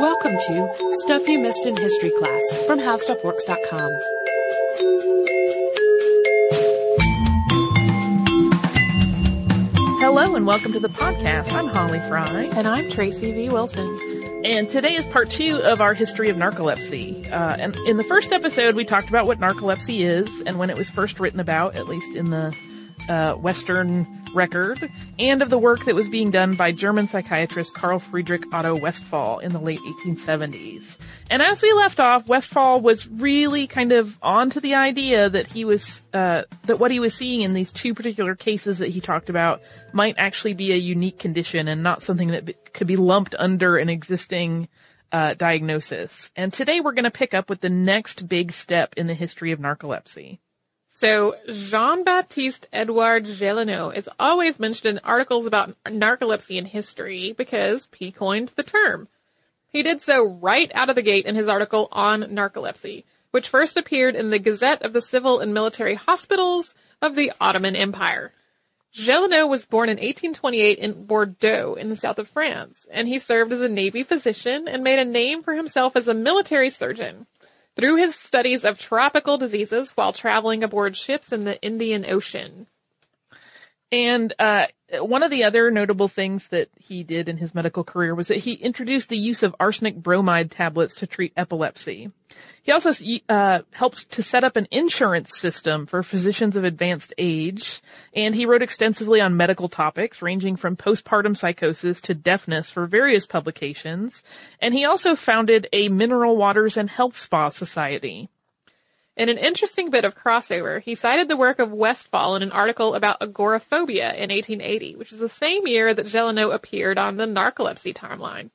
Welcome to Stuff You Missed in History Class from HowStuffWorks.com. Hello and welcome to the podcast. I'm Holly Fry. And I'm Tracy V. Wilson. And today is part two of our history of narcolepsy. Uh, and in the first episode, we talked about what narcolepsy is and when it was first written about, at least in the uh, Western record, and of the work that was being done by German psychiatrist Carl Friedrich Otto Westphal in the late 1870s. And as we left off, Westphal was really kind of onto the idea that he was, uh, that what he was seeing in these two particular cases that he talked about might actually be a unique condition and not something that could be lumped under an existing uh, diagnosis. And today we're going to pick up with the next big step in the history of narcolepsy. So Jean-Baptiste Edouard Gelineau is always mentioned in articles about narcolepsy in history because he coined the term. He did so right out of the gate in his article on narcolepsy, which first appeared in the Gazette of the Civil and Military Hospitals of the Ottoman Empire. Gelineau was born in 1828 in Bordeaux in the south of France, and he served as a Navy physician and made a name for himself as a military surgeon through his studies of tropical diseases while traveling aboard ships in the Indian Ocean. And uh, one of the other notable things that he did in his medical career was that he introduced the use of arsenic bromide tablets to treat epilepsy. He also uh, helped to set up an insurance system for physicians of advanced age, and he wrote extensively on medical topics ranging from postpartum psychosis to deafness for various publications. And he also founded a mineral waters and health spa society. In an interesting bit of crossover, he cited the work of Westphal in an article about agoraphobia in 1880, which is the same year that Gelineau appeared on the narcolepsy timeline.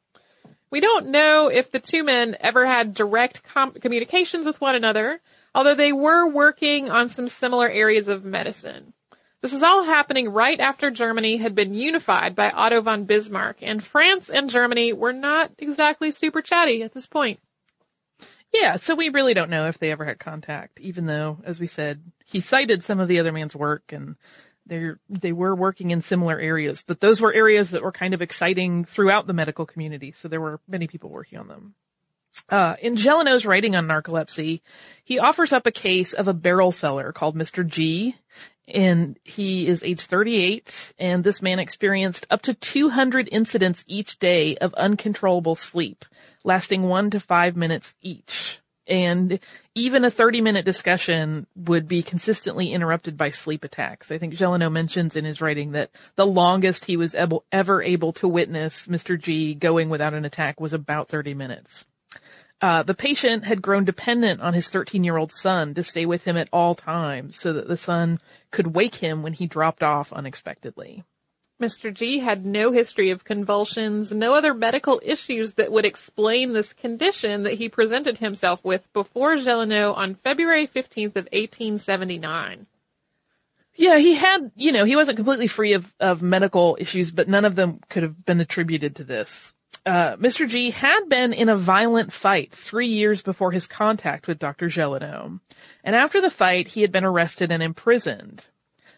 We don't know if the two men ever had direct com- communications with one another, although they were working on some similar areas of medicine. This was all happening right after Germany had been unified by Otto von Bismarck, and France and Germany were not exactly super chatty at this point. Yeah, so we really don't know if they ever had contact, even though, as we said, he cited some of the other man's work and they they were working in similar areas, but those were areas that were kind of exciting throughout the medical community. So there were many people working on them. Uh, in Gelineau's writing on narcolepsy, he offers up a case of a barrel seller called Mr. G, and he is age 38, and this man experienced up to 200 incidents each day of uncontrollable sleep, lasting one to five minutes each. And even a 30 minute discussion would be consistently interrupted by sleep attacks. I think Gelineau mentions in his writing that the longest he was able, ever able to witness Mr. G going without an attack was about 30 minutes. Uh, the patient had grown dependent on his 13 year old son to stay with him at all times so that the son could wake him when he dropped off unexpectedly. Mr. G had no history of convulsions, no other medical issues that would explain this condition that he presented himself with before Gelineau on February 15th of 1879. Yeah, he had, you know, he wasn't completely free of, of medical issues, but none of them could have been attributed to this. Uh, Mr. G had been in a violent fight three years before his contact with Dr. Gelineau. And after the fight, he had been arrested and imprisoned.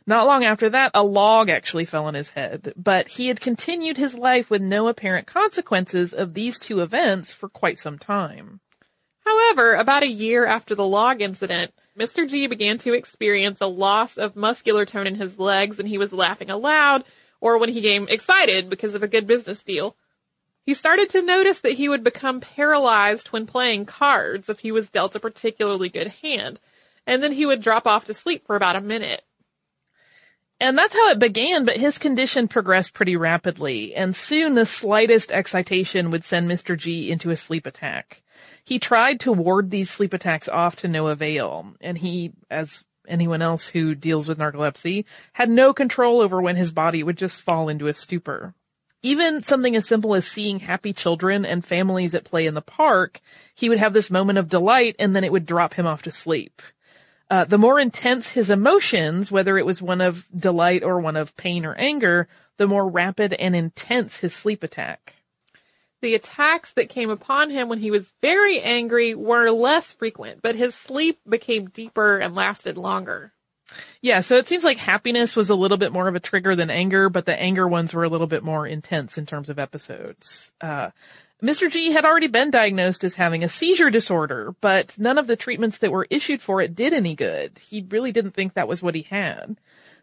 Not long after that, a log actually fell on his head, but he had continued his life with no apparent consequences of these two events for quite some time. However, about a year after the log incident, Mr. G began to experience a loss of muscular tone in his legs when he was laughing aloud or when he became excited because of a good business deal. He started to notice that he would become paralyzed when playing cards if he was dealt a particularly good hand, and then he would drop off to sleep for about a minute. And that's how it began, but his condition progressed pretty rapidly, and soon the slightest excitation would send Mr. G into a sleep attack. He tried to ward these sleep attacks off to no avail, and he, as anyone else who deals with narcolepsy, had no control over when his body would just fall into a stupor. Even something as simple as seeing happy children and families at play in the park, he would have this moment of delight and then it would drop him off to sleep. Uh, the more intense his emotions, whether it was one of delight or one of pain or anger, the more rapid and intense his sleep attack. The attacks that came upon him when he was very angry were less frequent, but his sleep became deeper and lasted longer. Yeah, so it seems like happiness was a little bit more of a trigger than anger, but the anger ones were a little bit more intense in terms of episodes. Uh, Mr. G had already been diagnosed as having a seizure disorder, but none of the treatments that were issued for it did any good. He really didn't think that was what he had.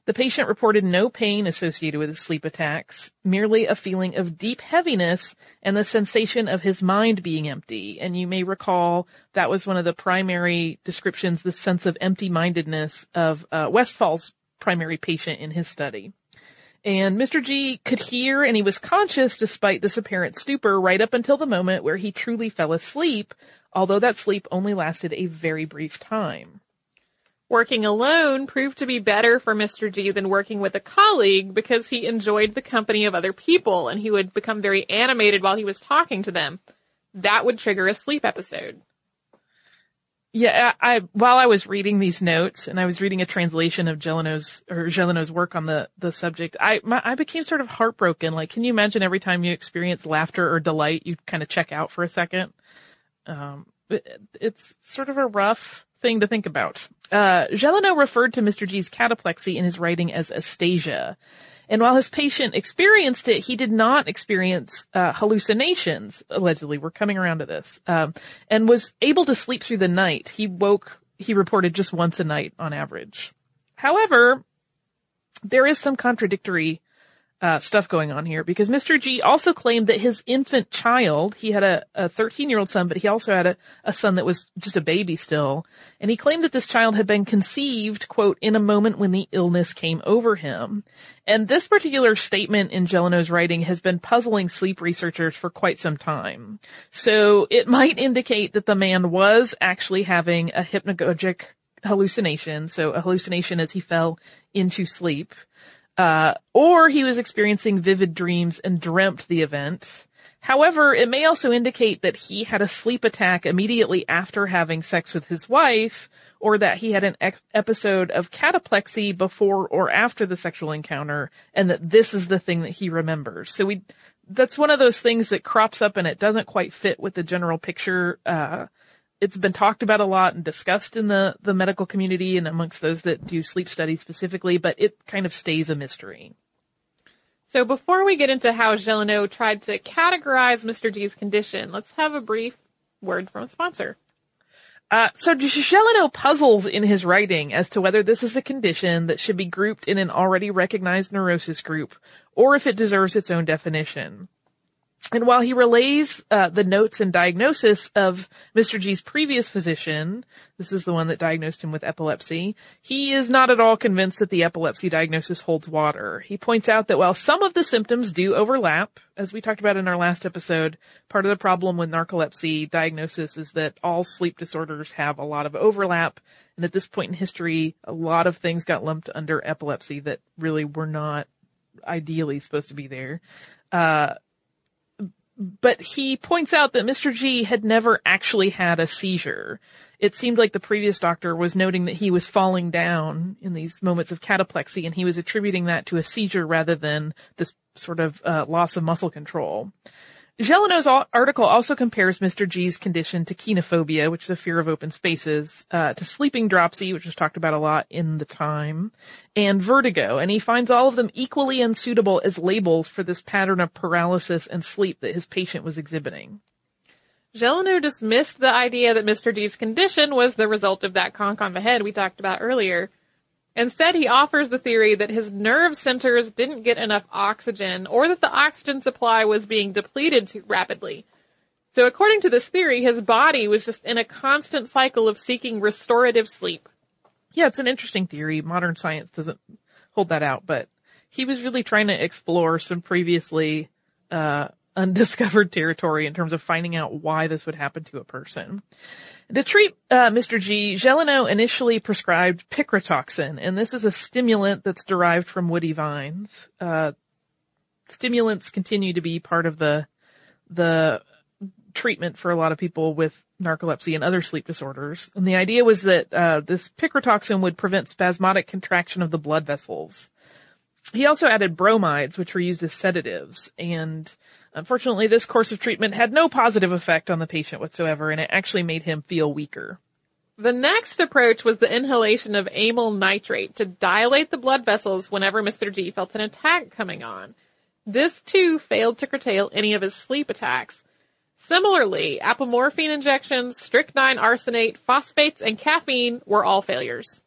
The patient reported no pain associated with his sleep attacks, merely a feeling of deep heaviness and the sensation of his mind being empty. And you may recall that was one of the primary descriptions, the sense of empty-mindedness of uh, Westphal's primary patient in his study. And Mr. G could hear and he was conscious despite this apparent stupor right up until the moment where he truly fell asleep, although that sleep only lasted a very brief time. Working alone proved to be better for Mr. G than working with a colleague because he enjoyed the company of other people and he would become very animated while he was talking to them. That would trigger a sleep episode. Yeah, I, while I was reading these notes and I was reading a translation of Gelineau's or Gelineau's work on the the subject, I my, I became sort of heartbroken. Like, can you imagine every time you experience laughter or delight, you kind of check out for a second? Um, it, it's sort of a rough thing to think about. Uh, Gelineau referred to Mr. G's cataplexy in his writing as astasia. And while his patient experienced it, he did not experience uh, hallucinations. Allegedly, we're coming around to this, um, and was able to sleep through the night. He woke. He reported just once a night on average. However, there is some contradictory uh, stuff going on here because Mr. G also claimed that his infant child, he had a, a 13 year old son, but he also had a, a son that was just a baby still. And he claimed that this child had been conceived, quote, in a moment when the illness came over him. And this particular statement in Gelineau's writing has been puzzling sleep researchers for quite some time. So it might indicate that the man was actually having a hypnagogic hallucination. So a hallucination as he fell into sleep. Uh, or he was experiencing vivid dreams and dreamt the event. However, it may also indicate that he had a sleep attack immediately after having sex with his wife, or that he had an ex- episode of cataplexy before or after the sexual encounter, and that this is the thing that he remembers. So we, that's one of those things that crops up and it doesn't quite fit with the general picture, uh, it's been talked about a lot and discussed in the, the medical community and amongst those that do sleep studies specifically, but it kind of stays a mystery. So before we get into how Gelineau tried to categorize Mr. G's condition, let's have a brief word from a sponsor. Uh, so Gelineau puzzles in his writing as to whether this is a condition that should be grouped in an already recognized neurosis group or if it deserves its own definition. And while he relays uh, the notes and diagnosis of Mr. G's previous physician, this is the one that diagnosed him with epilepsy, he is not at all convinced that the epilepsy diagnosis holds water. He points out that while some of the symptoms do overlap, as we talked about in our last episode, part of the problem with narcolepsy diagnosis is that all sleep disorders have a lot of overlap. And at this point in history, a lot of things got lumped under epilepsy that really were not ideally supposed to be there. Uh, but he points out that Mr. G had never actually had a seizure. It seemed like the previous doctor was noting that he was falling down in these moments of cataplexy and he was attributing that to a seizure rather than this sort of uh, loss of muscle control. Gelineau's article also compares Mr. G's condition to kenophobia, which is a fear of open spaces, uh, to sleeping dropsy, which was talked about a lot in the time, and vertigo, and he finds all of them equally unsuitable as labels for this pattern of paralysis and sleep that his patient was exhibiting. Gelineau dismissed the idea that Mr. G's condition was the result of that conk on the head we talked about earlier. Instead, he offers the theory that his nerve centers didn't get enough oxygen or that the oxygen supply was being depleted too rapidly. So according to this theory, his body was just in a constant cycle of seeking restorative sleep. Yeah, it's an interesting theory. Modern science doesn't hold that out, but he was really trying to explore some previously uh, undiscovered territory in terms of finding out why this would happen to a person. To treat uh, Mr. G, Gelineau initially prescribed picrotoxin, and this is a stimulant that's derived from woody vines. Uh, stimulants continue to be part of the the treatment for a lot of people with narcolepsy and other sleep disorders. And the idea was that uh, this picrotoxin would prevent spasmodic contraction of the blood vessels. He also added bromides, which were used as sedatives, and Unfortunately, this course of treatment had no positive effect on the patient whatsoever, and it actually made him feel weaker. The next approach was the inhalation of amyl nitrate to dilate the blood vessels whenever Mr. G felt an attack coming on. This too failed to curtail any of his sleep attacks. Similarly, apomorphine injections, strychnine arsenate, phosphates, and caffeine were all failures.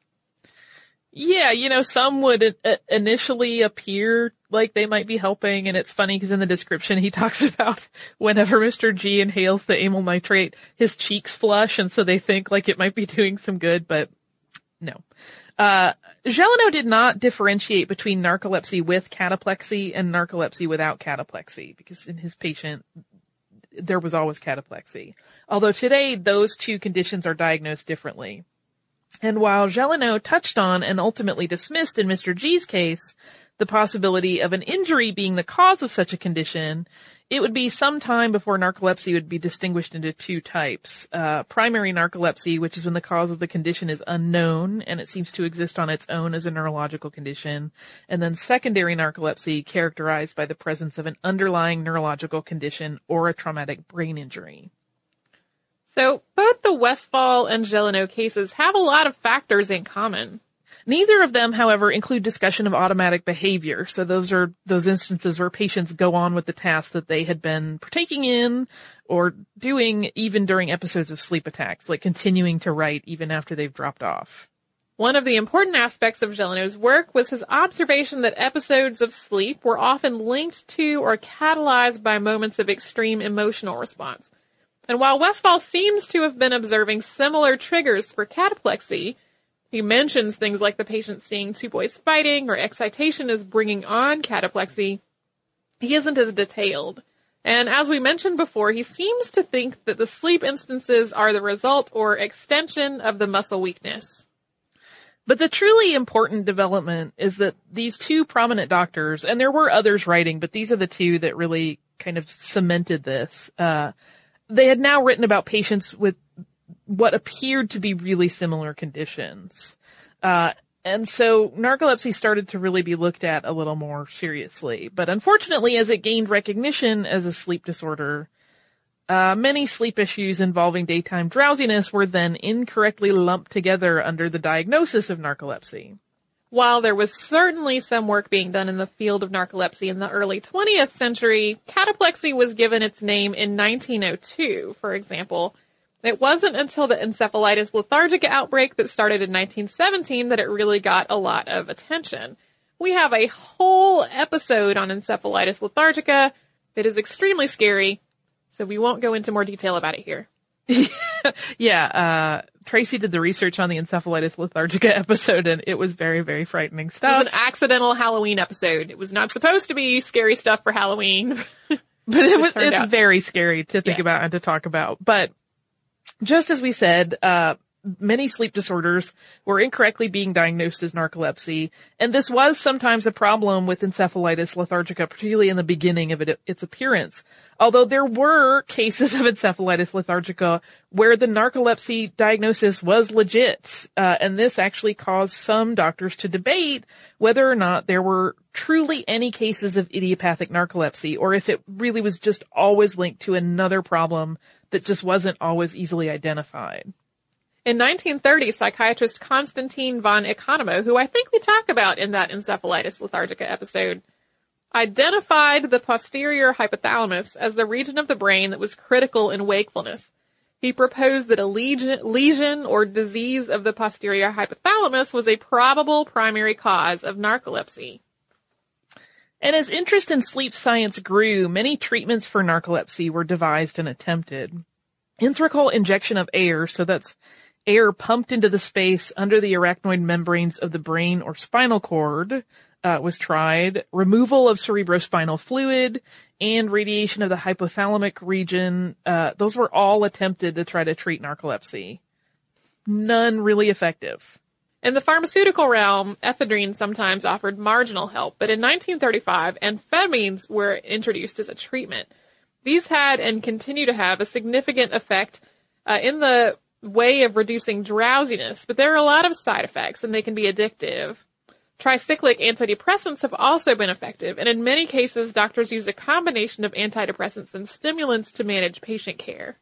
Yeah, you know, some would uh, initially appear like they might be helping, and it's funny because in the description he talks about whenever Mr. G inhales the amyl nitrate, his cheeks flush, and so they think like it might be doing some good, but no. Uh, Gelineau did not differentiate between narcolepsy with cataplexy and narcolepsy without cataplexy because in his patient, there was always cataplexy. Although today those two conditions are diagnosed differently. And while Gelineau touched on and ultimately dismissed in Mr. G's case the possibility of an injury being the cause of such a condition, it would be some time before narcolepsy would be distinguished into two types. Uh, primary narcolepsy, which is when the cause of the condition is unknown and it seems to exist on its own as a neurological condition. And then secondary narcolepsy, characterized by the presence of an underlying neurological condition or a traumatic brain injury. So both the Westphal and Gelineau cases have a lot of factors in common. Neither of them, however, include discussion of automatic behavior. So those are those instances where patients go on with the task that they had been partaking in or doing even during episodes of sleep attacks, like continuing to write even after they've dropped off. One of the important aspects of Gelineau's work was his observation that episodes of sleep were often linked to or catalyzed by moments of extreme emotional response. And while Westphal seems to have been observing similar triggers for cataplexy, he mentions things like the patient seeing two boys fighting or excitation is bringing on cataplexy. He isn't as detailed. And as we mentioned before, he seems to think that the sleep instances are the result or extension of the muscle weakness. But the truly important development is that these two prominent doctors, and there were others writing, but these are the two that really kind of cemented this, uh, they had now written about patients with what appeared to be really similar conditions. Uh, and so narcolepsy started to really be looked at a little more seriously. But unfortunately, as it gained recognition as a sleep disorder, uh, many sleep issues involving daytime drowsiness were then incorrectly lumped together under the diagnosis of narcolepsy. While there was certainly some work being done in the field of narcolepsy in the early 20th century, cataplexy was given its name in 1902, for example. It wasn't until the encephalitis lethargica outbreak that started in 1917 that it really got a lot of attention. We have a whole episode on encephalitis lethargica that is extremely scary, so we won't go into more detail about it here. yeah, uh, Tracy did the research on the encephalitis lethargica episode and it was very, very frightening stuff. It was an accidental Halloween episode. It was not supposed to be scary stuff for Halloween. but it was, it it's out. very scary to think yeah. about and to talk about. But just as we said, uh, many sleep disorders were incorrectly being diagnosed as narcolepsy, and this was sometimes a problem with encephalitis lethargica, particularly in the beginning of it, its appearance. Although there were cases of encephalitis lethargica where the narcolepsy diagnosis was legit, uh, and this actually caused some doctors to debate whether or not there were truly any cases of idiopathic narcolepsy, or if it really was just always linked to another problem that just wasn't always easily identified. In 1930, psychiatrist Konstantin von Economo, who I think we talk about in that encephalitis lethargica episode, identified the posterior hypothalamus as the region of the brain that was critical in wakefulness. He proposed that a lesion, or disease of the posterior hypothalamus was a probable primary cause of narcolepsy. And as interest in sleep science grew, many treatments for narcolepsy were devised and attempted. Intrathecal injection of air, so that's air pumped into the space under the arachnoid membranes of the brain or spinal cord uh, was tried, removal of cerebrospinal fluid, and radiation of the hypothalamic region. Uh, those were all attempted to try to treat narcolepsy. None really effective. In the pharmaceutical realm, ephedrine sometimes offered marginal help, but in 1935, amphetamines were introduced as a treatment. These had and continue to have a significant effect uh, in the way of reducing drowsiness, but there are a lot of side effects and they can be addictive. Tricyclic antidepressants have also been effective, and in many cases, doctors use a combination of antidepressants and stimulants to manage patient care.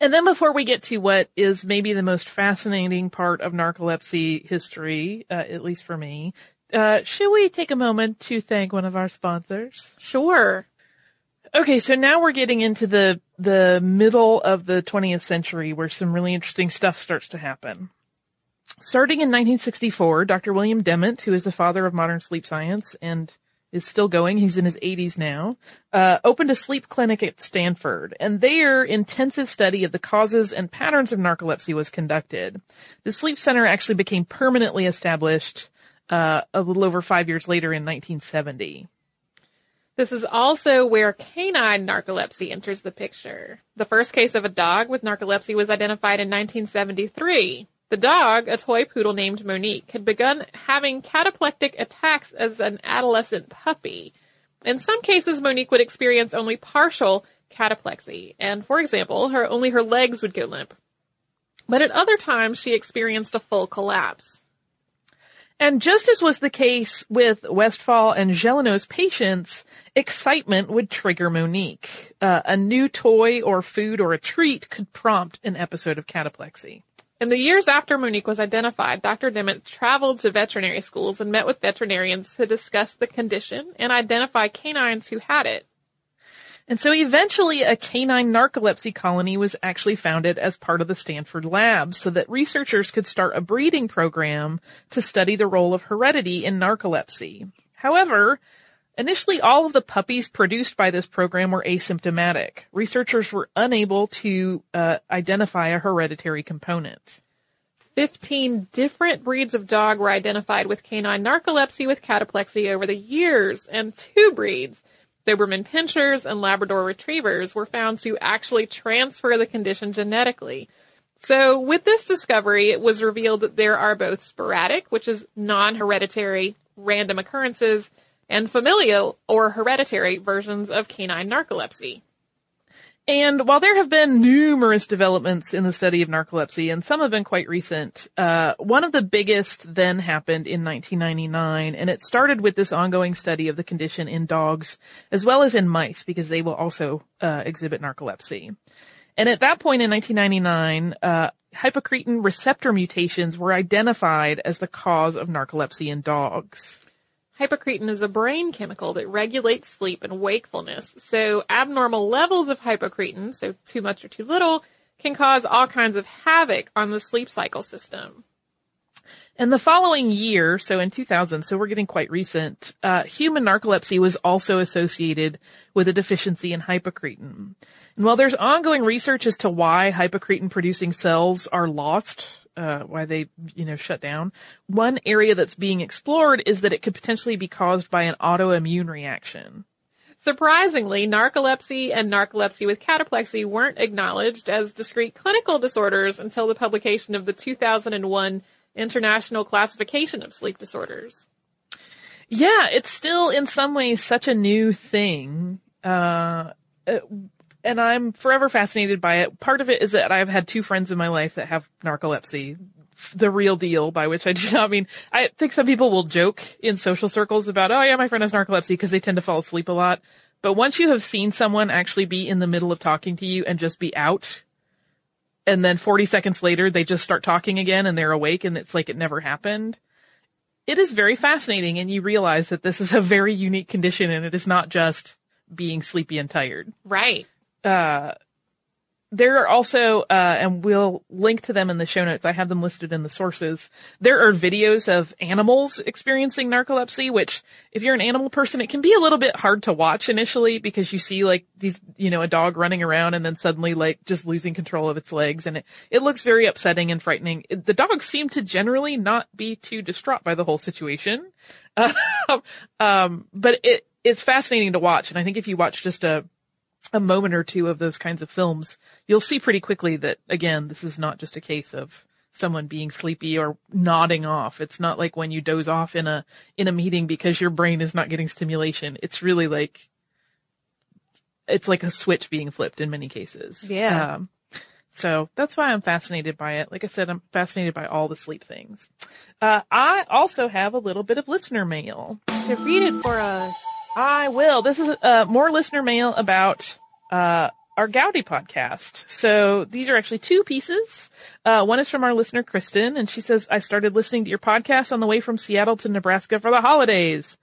And then before we get to what is maybe the most fascinating part of narcolepsy history, uh, at least for me, uh, should we take a moment to thank one of our sponsors? Sure. Okay, so now we're getting into the the middle of the 20th century where some really interesting stuff starts to happen. Starting in 1964, Dr. William Dement, who is the father of modern sleep science and is still going, he's in his 80s now, uh, opened a sleep clinic at Stanford, and there intensive study of the causes and patterns of narcolepsy was conducted. The sleep center actually became permanently established uh, a little over five years later in 1970. This is also where canine narcolepsy enters the picture. The first case of a dog with narcolepsy was identified in 1973. The dog, a toy poodle named Monique, had begun having cataplectic attacks as an adolescent puppy. In some cases, Monique would experience only partial cataplexy, and for example, her only her legs would go limp. But at other times, she experienced a full collapse. And just as was the case with Westphal and Gelineau's patients, excitement would trigger Monique. Uh, a new toy or food or a treat could prompt an episode of cataplexy. In the years after Monique was identified, Dr. Dement traveled to veterinary schools and met with veterinarians to discuss the condition and identify canines who had it. And so eventually a canine narcolepsy colony was actually founded as part of the Stanford lab so that researchers could start a breeding program to study the role of heredity in narcolepsy. However, initially all of the puppies produced by this program were asymptomatic. Researchers were unable to uh, identify a hereditary component. 15 different breeds of dog were identified with canine narcolepsy with cataplexy over the years, and two breeds Doberman Pinschers and Labrador Retrievers were found to actually transfer the condition genetically. So with this discovery, it was revealed that there are both sporadic, which is non-hereditary random occurrences, and familial or hereditary versions of canine narcolepsy. And while there have been numerous developments in the study of narcolepsy, and some have been quite recent, uh, one of the biggest then happened in 1999, and it started with this ongoing study of the condition in dogs as well as in mice, because they will also uh, exhibit narcolepsy. And at that point in 1999, uh, hypocretin receptor mutations were identified as the cause of narcolepsy in dogs. Hypocretin is a brain chemical that regulates sleep and wakefulness. So abnormal levels of hypocretin, so too much or too little, can cause all kinds of havoc on the sleep cycle system. And the following year, so in 2000, so we're getting quite recent, uh, human narcolepsy was also associated with a deficiency in hypocretin. And while there's ongoing research as to why hypocretin producing cells are lost uh, why they, you know, shut down. One area that's being explored is that it could potentially be caused by an autoimmune reaction. Surprisingly, narcolepsy and narcolepsy with cataplexy weren't acknowledged as discrete clinical disorders until the publication of the 2001 International Classification of Sleep Disorders. Yeah, it's still in some ways such a new thing. Uh, uh and I'm forever fascinated by it. Part of it is that I've had two friends in my life that have narcolepsy. The real deal, by which I do not mean, I think some people will joke in social circles about, oh yeah, my friend has narcolepsy because they tend to fall asleep a lot. But once you have seen someone actually be in the middle of talking to you and just be out, and then 40 seconds later they just start talking again and they're awake and it's like it never happened. It is very fascinating and you realize that this is a very unique condition and it is not just being sleepy and tired. Right uh, there are also, uh, and we'll link to them in the show notes. I have them listed in the sources. There are videos of animals experiencing narcolepsy, which if you're an animal person, it can be a little bit hard to watch initially because you see like these, you know, a dog running around and then suddenly like just losing control of its legs and it, it looks very upsetting and frightening. The dogs seem to generally not be too distraught by the whole situation. um, but it, it's fascinating to watch. And I think if you watch just a, a moment or two of those kinds of films, you'll see pretty quickly that again, this is not just a case of someone being sleepy or nodding off. It's not like when you doze off in a, in a meeting because your brain is not getting stimulation. It's really like, it's like a switch being flipped in many cases. Yeah. Um, so that's why I'm fascinated by it. Like I said, I'm fascinated by all the sleep things. Uh, I also have a little bit of listener mail. To read it for us. I will. This is uh, more listener mail about uh, our Gaudi podcast. So these are actually two pieces. Uh, one is from our listener, Kristen, and she says, I started listening to your podcast on the way from Seattle to Nebraska for the holidays.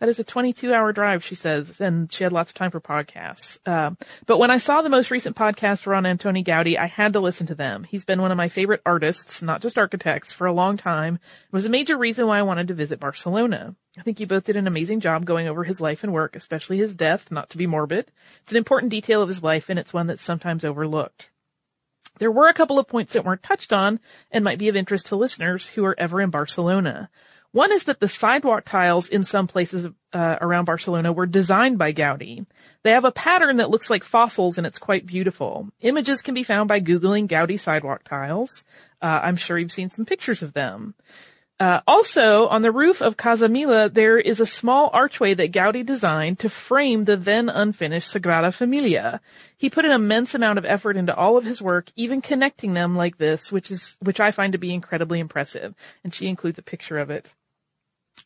That is a 22 hour drive, she says, and she had lots of time for podcasts. Uh, but when I saw the most recent podcast for on Antoni Gaudi, I had to listen to them. He's been one of my favorite artists, not just architects, for a long time. It was a major reason why I wanted to visit Barcelona. I think you both did an amazing job going over his life and work, especially his death, not to be morbid. It's an important detail of his life and it's one that's sometimes overlooked. There were a couple of points that weren't touched on and might be of interest to listeners who are ever in Barcelona. One is that the sidewalk tiles in some places uh, around Barcelona were designed by Gaudi. They have a pattern that looks like fossils and it's quite beautiful. Images can be found by Googling Gaudi sidewalk tiles. Uh, I'm sure you've seen some pictures of them. Uh, also, on the roof of Casa Mila, there is a small archway that Gaudi designed to frame the then unfinished Sagrada Familia. He put an immense amount of effort into all of his work, even connecting them like this, which is, which I find to be incredibly impressive. And she includes a picture of it.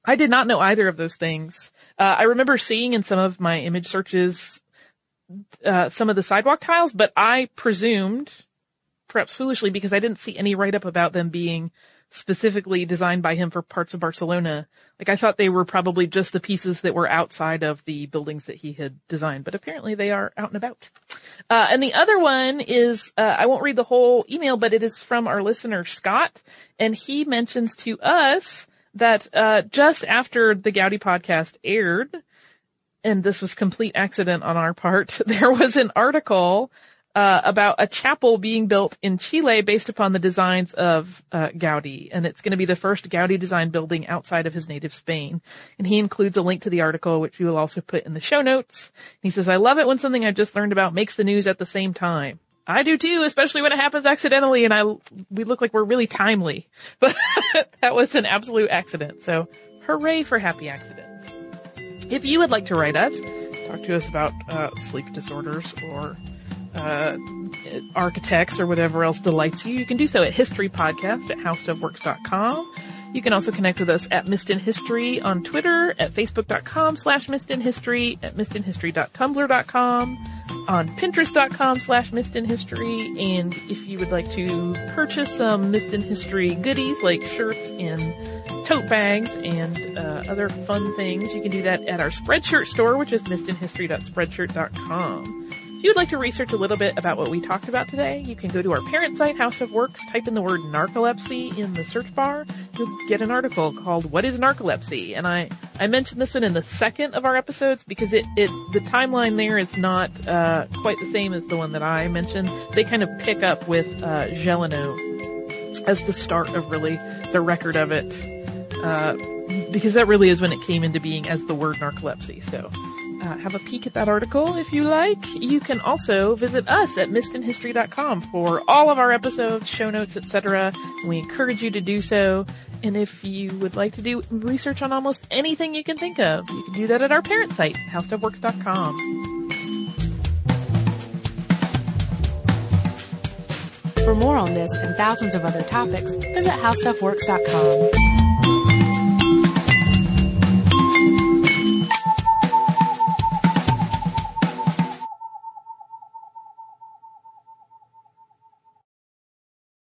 I did not know either of those things. Uh, I remember seeing in some of my image searches, uh, some of the sidewalk tiles, but I presumed, perhaps foolishly, because I didn't see any write up about them being specifically designed by him for parts of Barcelona. Like I thought they were probably just the pieces that were outside of the buildings that he had designed, but apparently they are out and about. Uh, and the other one is, uh, I won't read the whole email, but it is from our listener Scott, and he mentions to us that uh, just after the Gaudi podcast aired, and this was complete accident on our part, there was an article uh, about a chapel being built in Chile based upon the designs of uh, Gaudi, and it's going to be the first Gaudi design building outside of his native Spain. And he includes a link to the article, which we will also put in the show notes. He says, "I love it when something I've just learned about makes the news at the same time." I do too, especially when it happens accidentally and I, we look like we're really timely. But that was an absolute accident. So hooray for happy accidents. If you would like to write us, talk to us about, uh, sleep disorders or, uh, architects or whatever else delights you, you can do so at historypodcast at howstuffworks.com. You can also connect with us at Missed in History on Twitter, at facebook.com slash Missed in History, at missedinhistory.tumblr.com, on pinterest.com slash Missed in History, and if you would like to purchase some Missed in History goodies like shirts and tote bags and uh, other fun things, you can do that at our Spreadshirt store, which is missedinhistory.spreadshirt.com. If you'd like to research a little bit about what we talked about today, you can go to our parent site, HowStuffWorks, type in the word narcolepsy in the search bar. You'll get an article called What is Narcolepsy? And I, I mentioned this one in the second of our episodes because it, it, the timeline there is not, uh, quite the same as the one that I mentioned. They kind of pick up with, uh, as the start of really the record of it. Uh, because that really is when it came into being as the word narcolepsy. So, uh, have a peek at that article if you like. You can also visit us at missedinhistory.com for all of our episodes, show notes, etc. We encourage you to do so. And if you would like to do research on almost anything you can think of, you can do that at our parent site, howstuffworks.com. For more on this and thousands of other topics, visit howstuffworks.com.